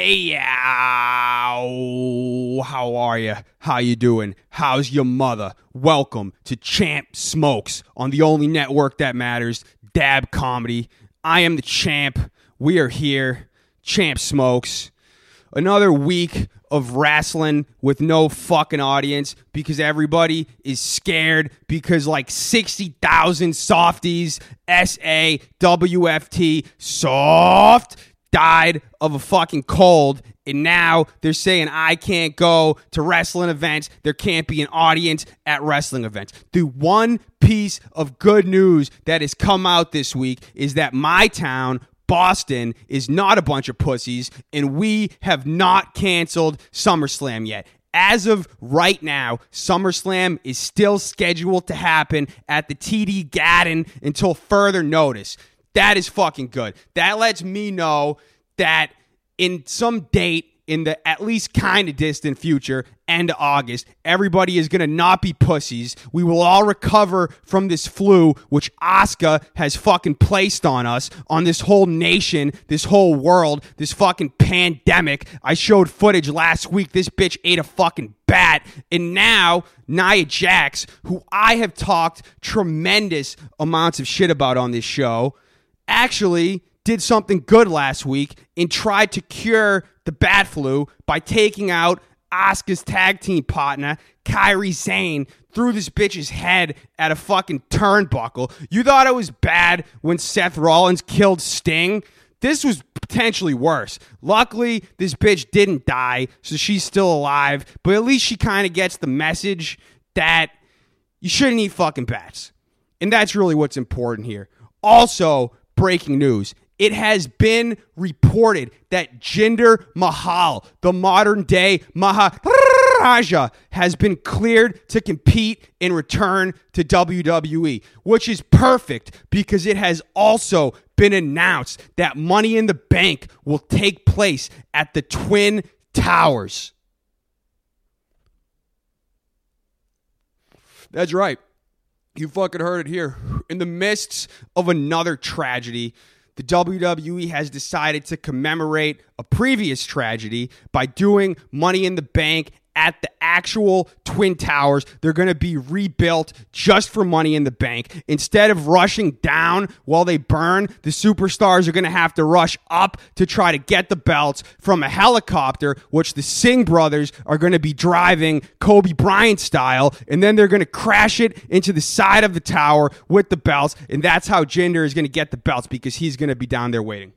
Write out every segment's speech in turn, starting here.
Hey, ow. how are you? How you doing? How's your mother? Welcome to Champ Smokes on the only network that matters, Dab Comedy. I am the champ. We are here, Champ Smokes. Another week of wrestling with no fucking audience because everybody is scared because like 60,000 softies, S A W F T, soft died of a fucking cold and now they're saying I can't go to wrestling events. There can't be an audience at wrestling events. The one piece of good news that has come out this week is that my town, Boston, is not a bunch of pussies, and we have not canceled SummerSlam yet. As of right now, SummerSlam is still scheduled to happen at the TD Garden until further notice. That is fucking good. That lets me know that in some date in the at least kind of distant future, end of August, everybody is going to not be pussies. We will all recover from this flu, which Asuka has fucking placed on us, on this whole nation, this whole world, this fucking pandemic. I showed footage last week. This bitch ate a fucking bat. And now, Nia Jax, who I have talked tremendous amounts of shit about on this show, actually did something good last week and tried to cure the bat flu by taking out Asuka's tag team partner, Kairi Sane, threw this bitch's head at a fucking turnbuckle. You thought it was bad when Seth Rollins killed Sting? This was potentially worse. Luckily, this bitch didn't die, so she's still alive, but at least she kind of gets the message that you shouldn't eat fucking bats. And that's really what's important here. Also, breaking news. It has been reported that Jinder Mahal, the modern day Maharaja, has been cleared to compete and return to WWE, which is perfect because it has also been announced that Money in the Bank will take place at the Twin Towers. That's right. You fucking heard it here. In the midst of another tragedy, the WWE has decided to commemorate a previous tragedy by doing Money in the Bank at the actual Twin Towers. They're going to be rebuilt just for money in the bank. Instead of rushing down while they burn, the superstars are going to have to rush up to try to get the belts from a helicopter, which the Singh brothers are going to be driving Kobe Bryant style. And then they're going to crash it into the side of the tower with the belts. And that's how Jinder is going to get the belts because he's going to be down there waiting.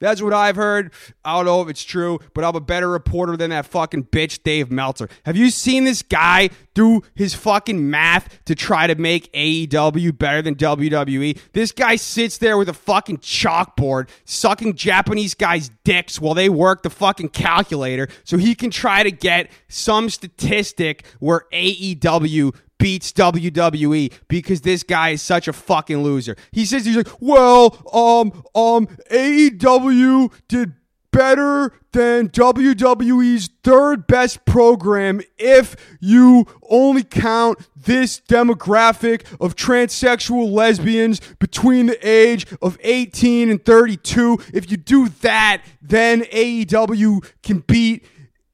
That's what I've heard. I don't know if it's true, but I'm a better reporter than that fucking bitch Dave Meltzer. Have you seen this guy do his fucking math to try to make AEW better than WWE? This guy sits there with a fucking chalkboard sucking Japanese guys' dicks while they work the fucking calculator so he can try to get some statistic where AEW beats WWE because this guy is such a fucking loser. He says he's like, well, um, um, AEW did better than WWE's third best program if you only count this demographic of transsexual lesbians between the age of 18 and 32. If you do that, then AEW can beat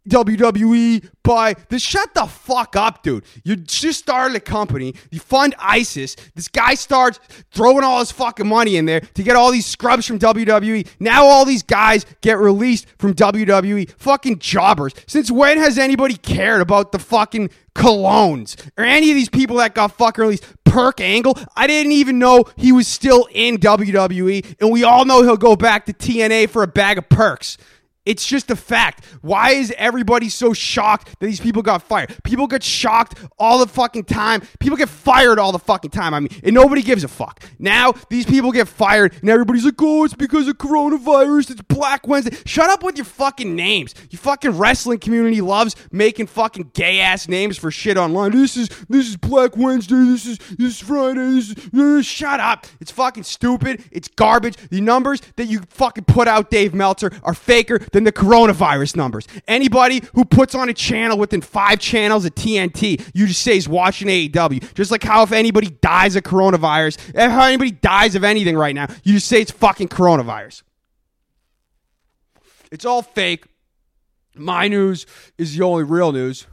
WWE by this. Shut the fuck up, dude. You just started a company. You fund ISIS. This guy starts throwing all his fucking money in there to get all these scrubs from WWE. Now all these guys get released from WWE. Fucking jobbers. Since when has anybody cared about the fucking Colóns or any of these people that got fucking released? Perk Angle. I didn't even know he was still in WWE, and we all know he'll go back to TNA for a bag of perks. It's just a fact. Why is everybody so shocked that these people got fired? People get shocked all the fucking time. People get fired all the fucking time. I mean, and nobody gives a fuck. Now these people get fired, and everybody's like, "Oh, it's because of coronavirus. It's Black Wednesday." Shut up with your fucking names. You fucking wrestling community loves making fucking gay ass names for shit online. This is this is Black Wednesday. This is this is Friday. This is, uh, shut up. It's fucking stupid. It's garbage. The numbers that you fucking put out, Dave Meltzer, are faker than the coronavirus numbers. Anybody who puts on a channel within five channels of TNT, you just say is watching AEW. Just like how if anybody dies of coronavirus, eh, if anybody dies of anything right now, you just say it's fucking coronavirus. It's all fake. My news is the only real news.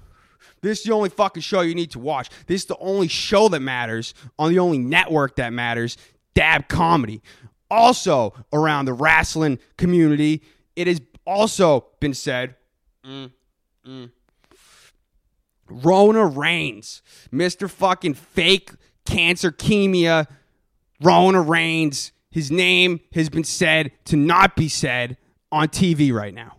This is the only fucking show you need to watch. This is the only show that matters on the only network that matters. Dab Comedy. Also, around the wrestling community, it has also been said. Mm, mm, Rona Reigns, Mr. fucking fake cancer chemia, Rona Reigns. His name has been said to not be said on TV right now.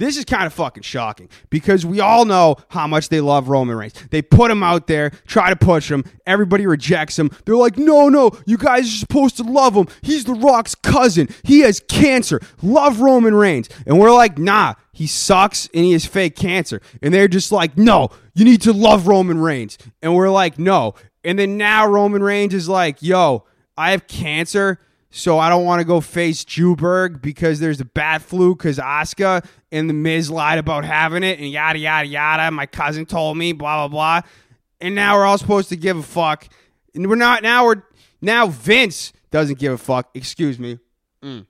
This is kind of fucking shocking because we all know how much they love Roman Reigns. They put him out there, try to push him. Everybody rejects him. They're like, no, no, you guys are supposed to love him. He's The Rock's cousin. He has cancer. Love Roman Reigns. And we're like, nah, he sucks and he has fake cancer. And they're just like, no, you need to love Roman Reigns. And we're like, no. And then now Roman Reigns is like, yo, I have cancer so I don't want to go face Juberg because there's a bat flu because Asuka and the Miz lied about having it and yada yada yada. My cousin told me blah blah blah, and now we're all supposed to give a fuck. And we're not now. We're now Vince doesn't give a fuck. Excuse me. Mm.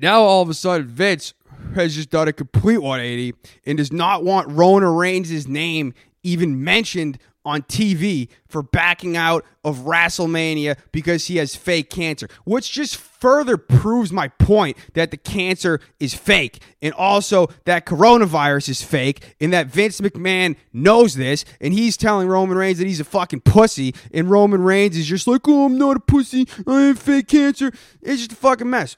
Now all of a sudden Vince has just done a complete 180 and does not want Rona Reigns' name even mentioned on TV for backing out of WrestleMania because he has fake cancer, which just further proves my point that the cancer is fake and also that coronavirus is fake and that Vince McMahon knows this and he's telling Roman Reigns that he's a fucking pussy and Roman Reigns is just like, oh, I'm not a pussy, I have fake cancer. It's just a fucking mess.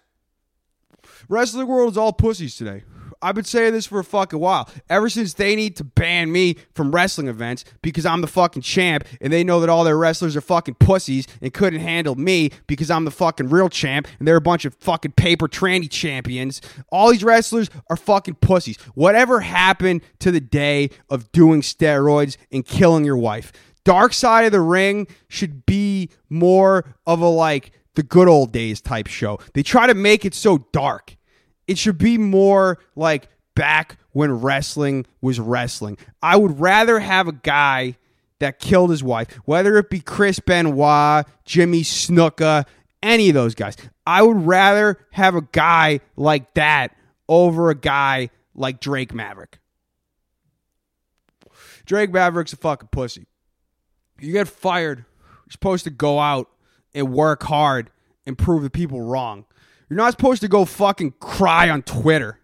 Wrestling world is all pussies today. I've been saying this for a fucking while. Ever since they need to ban me from wrestling events because I'm the fucking champ and they know that all their wrestlers are fucking pussies and couldn't handle me because I'm the fucking real champ and they're a bunch of fucking paper tranny champions. All these wrestlers are fucking pussies. Whatever happened to the day of doing steroids and killing your wife? Dark Side of the Ring should be more of a like the good old days type show. They try to make it so dark. It should be more like back when wrestling was wrestling. I would rather have a guy that killed his wife, whether it be Chris Benoit, Jimmy Snuka, any of those guys. I would rather have a guy like that over a guy like Drake Maverick. Drake Maverick's a fucking pussy. You get fired, you're supposed to go out and work hard and prove the people wrong. You're not supposed to go fucking cry on Twitter.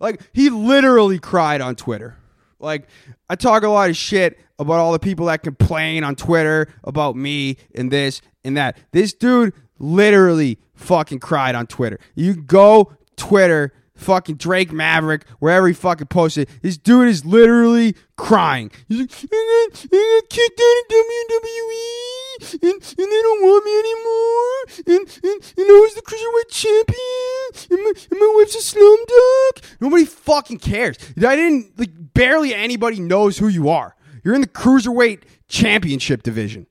Like, he literally cried on Twitter. Like, I talk a lot of shit about all the people that complain on Twitter about me and this and that. This dude literally fucking cried on Twitter. You go Twitter fucking Drake Maverick, wherever he fucking posted. This dude is literally crying. He's like, I got, kicked out of WWE, and, and they don't want me anymore. And, and, and I was the cruiserweight champion, and my, and my wife's a slumdog. Nobody fucking cares. I didn't, like, barely anybody knows who you are. You're in the cruiserweight championship division.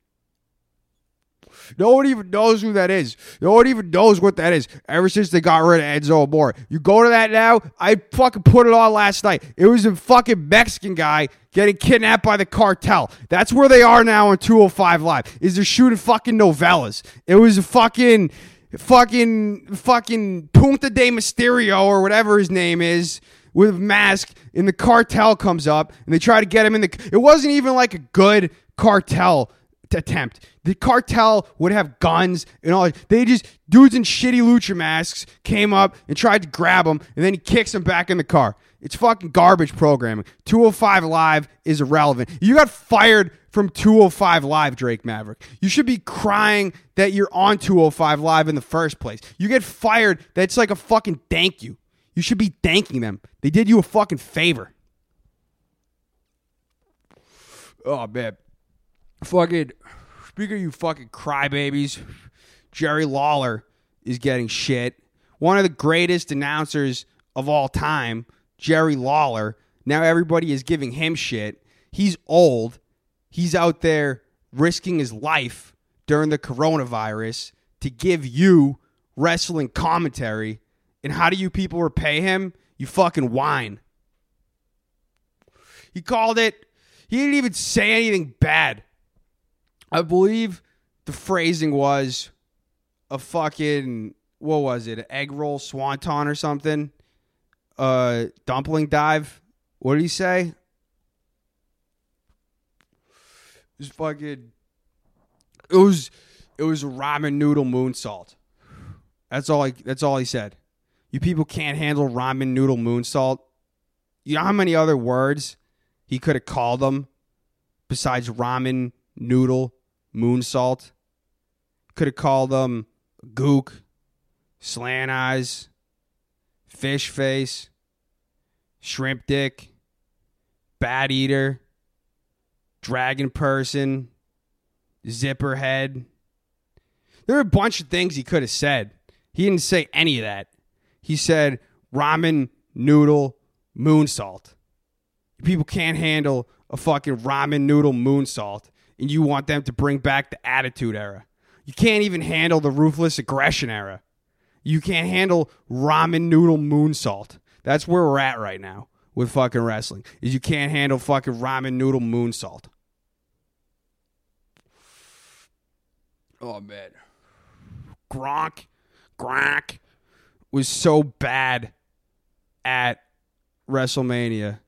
No one even knows who that is. No one even knows what that is. Ever since they got rid of Enzo Amore, you go to that now. I fucking put it on last night. It was a fucking Mexican guy getting kidnapped by the cartel. That's where they are now on 205 Live. Is they're shooting fucking novellas. It was a fucking, fucking, fucking Punta de Mysterio or whatever his name is with a mask, and the cartel comes up and they try to get him in the. It wasn't even like a good cartel attempt. The cartel would have guns and all. They just dudes in shitty lucha masks came up and tried to grab him, and then he kicks him back in the car. It's fucking garbage programming. 205 Live is irrelevant. You got fired from 205 Live, Drake Maverick. You should be crying that you're on 205 Live in the first place. You get fired, that's like a fucking thank you. You should be thanking them. They did you a fucking favor. Oh, man fucking speaking of you fucking crybabies, Jerry Lawler is getting shit. One of the greatest announcers of all time, Jerry Lawler. Now everybody is giving him shit. He's old. He's out there risking his life during the coronavirus to give you wrestling commentary. And how do you people repay him? You fucking whine. He called it, he didn't even say anything bad. I believe the phrasing was a fucking what was it? Egg roll swanton or something? Uh, dumpling dive. What did he say? It was fucking. It was it was ramen noodle moonsault. That's all. That's all he said. You people can't handle ramen noodle moonsault. You know how many other words he could have called them besides ramen noodle moonsault? Could have called them gook, slant eyes, fish face, shrimp dick, bat eater, dragon person, zipper head. There are a bunch of things he could have said. He didn't say any of that. He said ramen noodle moonsault. People can't handle a fucking ramen noodle moonsault, and you want them to bring back the attitude era. You can't even handle the ruthless aggression era. You can't handle ramen noodle moonsault. That's where we're at right now with fucking wrestling. Is you can't handle fucking ramen noodle moonsault. Oh man. Gronk, Gronk was so bad at WrestleMania.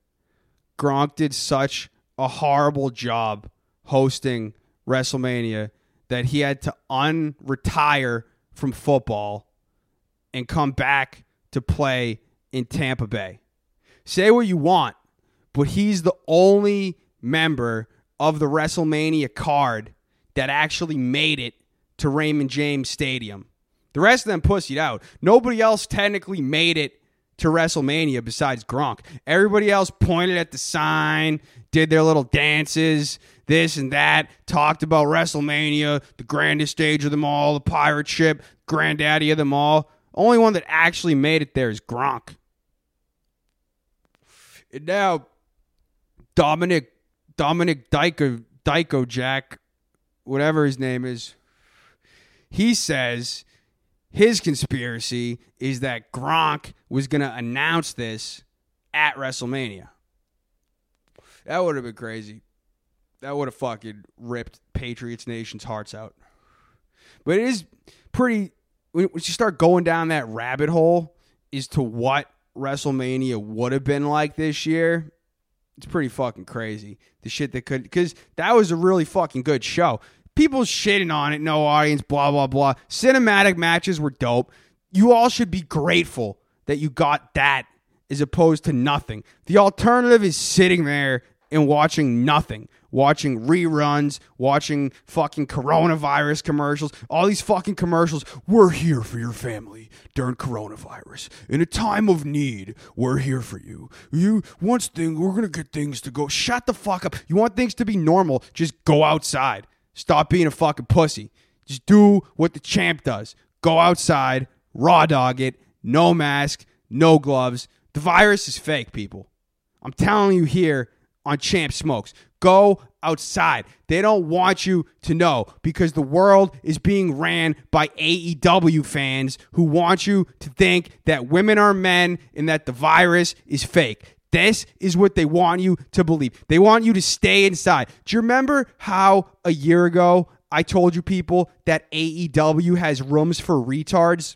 Gronk did such a horrible job hosting WrestleMania that he had to unretire from football and come back to play in Tampa Bay. Say what you want, but he's the only member of the WrestleMania card that actually made it to Raymond James Stadium. The rest of them pussied out. Nobody else technically made it to WrestleMania besides Gronk. Everybody else pointed at the sign, did their little dances, this and that, talked about WrestleMania, the grandest stage of them all, the pirate ship, granddaddy of them all. Only one that actually made it there is Gronk. And now Dominic Dominic Dyko Dyko Jack, whatever his name is, he says his conspiracy is that Gronk was going to announce this at WrestleMania. That would have been crazy. That would have fucking ripped Patriots Nation's hearts out. But it is pretty. When you start going down that rabbit hole as to what WrestleMania would have been like this year, it's pretty fucking crazy. The shit that could. Because that was a really fucking good show people shitting on it, no audience, blah, blah, blah. Cinematic matches were dope. You all should be grateful that you got that as opposed to nothing. The alternative is sitting there and watching nothing. Watching reruns, watching fucking coronavirus commercials, all these fucking commercials. We're here for your family during coronavirus. In a time of need, we're here for you. You once thing we're gonna get things to go. Shut the fuck up. You want things to be normal, just go outside. Stop being a fucking pussy. Just do what the champ does. Go outside, raw dog it, no mask, no gloves. The virus is fake, people. I'm telling you here on Champ Smokes. Go outside. They don't want you to know because the world is being ran by AEW fans who want you to think that women are men and that the virus is fake. This is what they want you to believe. They want you to stay inside. Do you remember how a year ago I told you people that AEW has rooms for retards?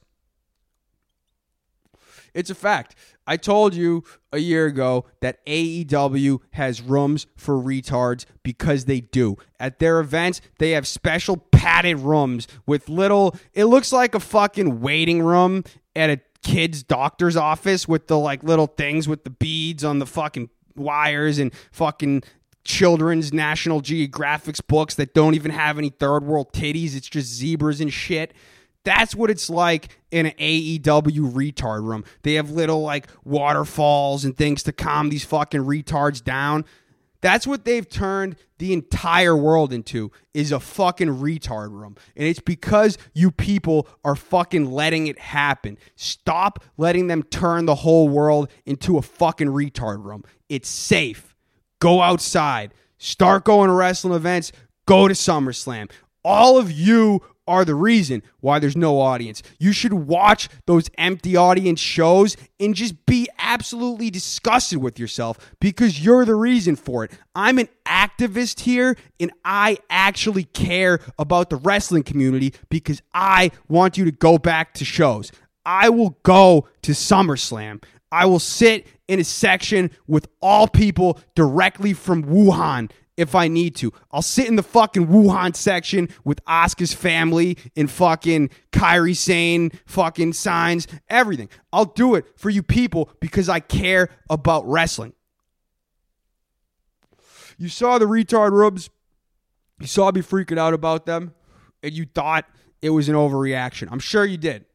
It's a fact. I told you a year ago that AEW has rooms for retards because they do. At their events, they have special padded rooms with little, it looks like a fucking waiting room at a kid's doctor's office with the like little things with the beads on the fucking wires and fucking children's National Geographics books that don't even have any third world titties. It's just zebras and shit. That's what it's like in an AEW retard room. They have little like waterfalls and things to calm these fucking retards down. That's what they've turned the entire world into is a fucking retard room. And it's because you people are fucking letting it happen. Stop letting them turn the whole world into a fucking retard room. It's safe. Go outside. Start going to wrestling events. Go to SummerSlam. All of you are the reason why there's no audience. You should watch those empty audience shows and just be absolutely disgusted with yourself because you're the reason for it. I'm an activist here and I actually care about the wrestling community because I want you to go back to shows. I will go to SummerSlam. I will sit in a section with all people directly from Wuhan if I need to. I'll sit in the fucking Wuhan section with Asuka's family and fucking Kairi Sane fucking signs, everything. I'll do it for you people because I care about wrestling. You saw the retard rubs. You saw me freaking out about them, and you thought it was an overreaction. I'm sure you did.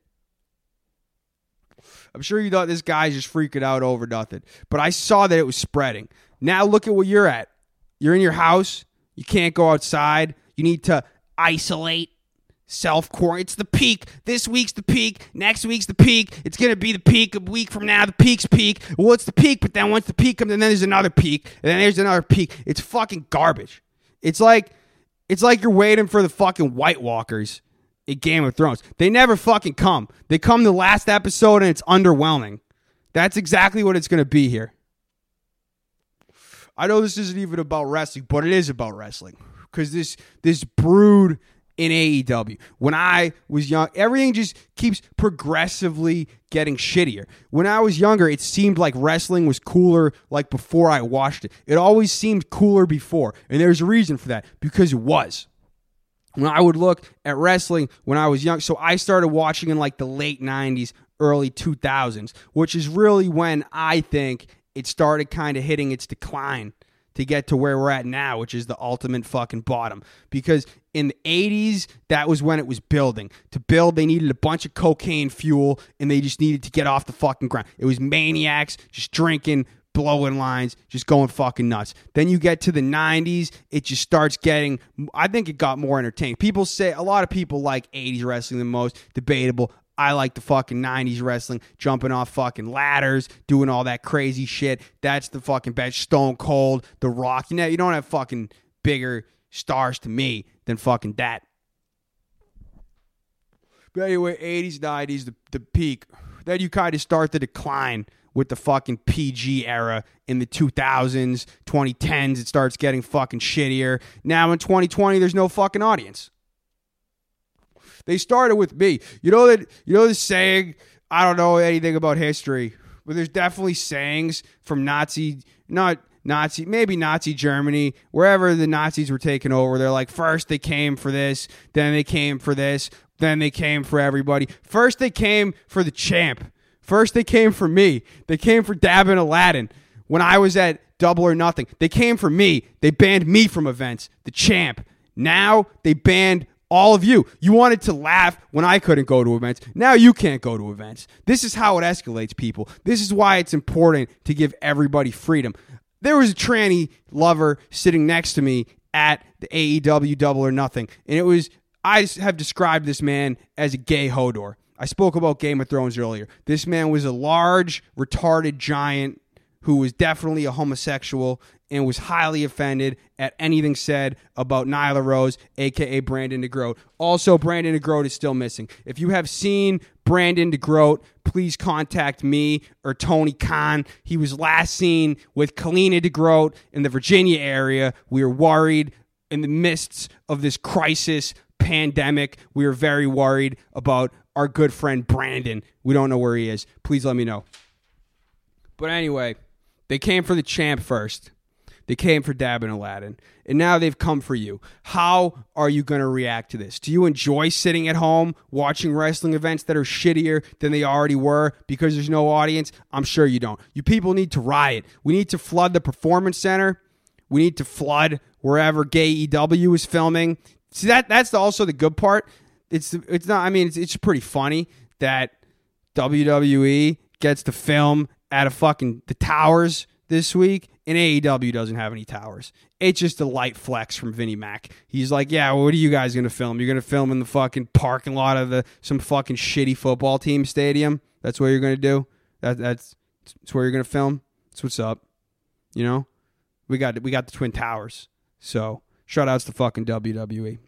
I'm sure you thought this guy's just freaking out over nothing. But I saw that it was spreading. Now look at what you're at. You're in your house. You can't go outside. You need to isolate, self quarantine. It's the peak. This week's the peak. Next week's the peak. It's gonna be the peak a week from now. The peak's peak. Well, it's the peak, but then once the peak comes, and then there's another peak, and then there's another peak. It's fucking garbage. It's like it's like you're waiting for the fucking White Walkers in Game of Thrones. They never fucking come. They come the last episode and it's underwhelming. That's exactly what it's going to be here. I know this isn't even about wrestling, but it is about wrestling because this this brood in AEW. When I was young, everything just keeps progressively getting shittier. When I was younger, it seemed like wrestling was cooler like before I watched it. It always seemed cooler before, and there's a reason for that because it was when I would look at wrestling when I was young. So I started watching in like the late 90s, early 2000s, which is really when I think it started kind of hitting its decline to get to where we're at now, which is the ultimate fucking bottom. Because in the 80s, that was when it was building. To build, they needed a bunch of cocaine fuel and they just needed to get off the fucking ground. It was maniacs just drinking, blowing lines, just going fucking nuts. Then you get to the 90s, it just starts getting, I think it got more entertaining. People say, a lot of people like 80s wrestling the most, debatable. I like the fucking 90s wrestling, jumping off fucking ladders, doing all that crazy shit. That's the fucking best. Stone Cold, The Rock. You know, you don't have fucking bigger stars to me than fucking that. But anyway, 80s, 90s, the, the peak. Then you kind of start the decline with the fucking PG era in the 2000s, 2010s. It starts getting fucking shittier. Now in 2020, there's no fucking audience. They started with me. You know that you know the saying, I don't know anything about history, but there's definitely sayings from Nazi not Nazi, maybe Nazi Germany, wherever the Nazis were taken over. They're like, first they came for this, then they came for this, then they came for everybody. First they came for the champ. First, they came for me. They came for Dab and Aladdin when I was at Double or Nothing. They came for me. They banned me from events, the champ. Now they banned all of you. You wanted to laugh when I couldn't go to events. Now you can't go to events. This is how it escalates, people. This is why it's important to give everybody freedom. There was a tranny lover sitting next to me at the AEW Double or Nothing, and it was I have described this man as a gay Hodor. I spoke about Game of Thrones earlier. This man was a large, retarded giant who was definitely a homosexual and was highly offended at anything said about Nyla Rose, aka Brandon DeGroat. Also, Brandon DeGroat is still missing. If you have seen Brandon DeGroat, please contact me or Tony Khan. He was last seen with Kalina DeGroat in the Virginia area. We are worried in the midst of this crisis pandemic. We are very worried about our good friend Brandon. We don't know where he is. Please let me know. But anyway, they came for the champ first. They came for Dab and Aladdin. And now they've come for you. How are you going to react to this? Do you enjoy sitting at home watching wrestling events that are shittier than they already were because there's no audience? I'm sure you don't. You people need to riot. We need to flood the performance center. We need to flood wherever Gay EW is filming. See that that's also the good part it's it's not. I mean, it's it's pretty funny that WWE gets to film at a fucking the towers this week, and AEW doesn't have any towers. It's just a light flex from Vinnie Mac. He's like, "Yeah, what are you guys gonna film? You're gonna film in the fucking parking lot of the some fucking shitty football team stadium. That's what you're gonna do. That that's that's where you're gonna film. That's what's up. You know, we got we got the twin towers. So shout outs to fucking WWE."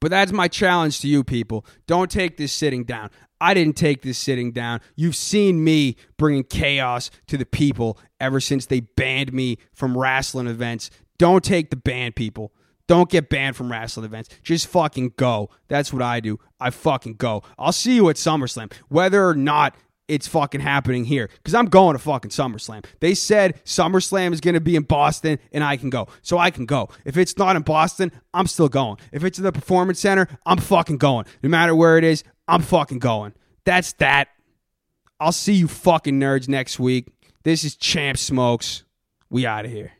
But that's my challenge to you people. Don't take this sitting down. I didn't take this sitting down. You've seen me bringing chaos to the people ever since they banned me from wrestling events. Don't take the ban, people. Don't get banned from wrestling events. Just fucking go. That's what I do. I fucking go. I'll see you at SummerSlam. Whether or not it's fucking happening here because I'm going to fucking SummerSlam. They said SummerSlam is going to be in Boston and I can go. So I can go. If it's not in Boston, I'm still going. If it's in the Performance Center, I'm fucking going. No matter where it is, I'm fucking going. That's that. I'll see you fucking nerds next week. This is Champ Smokes. We out of here.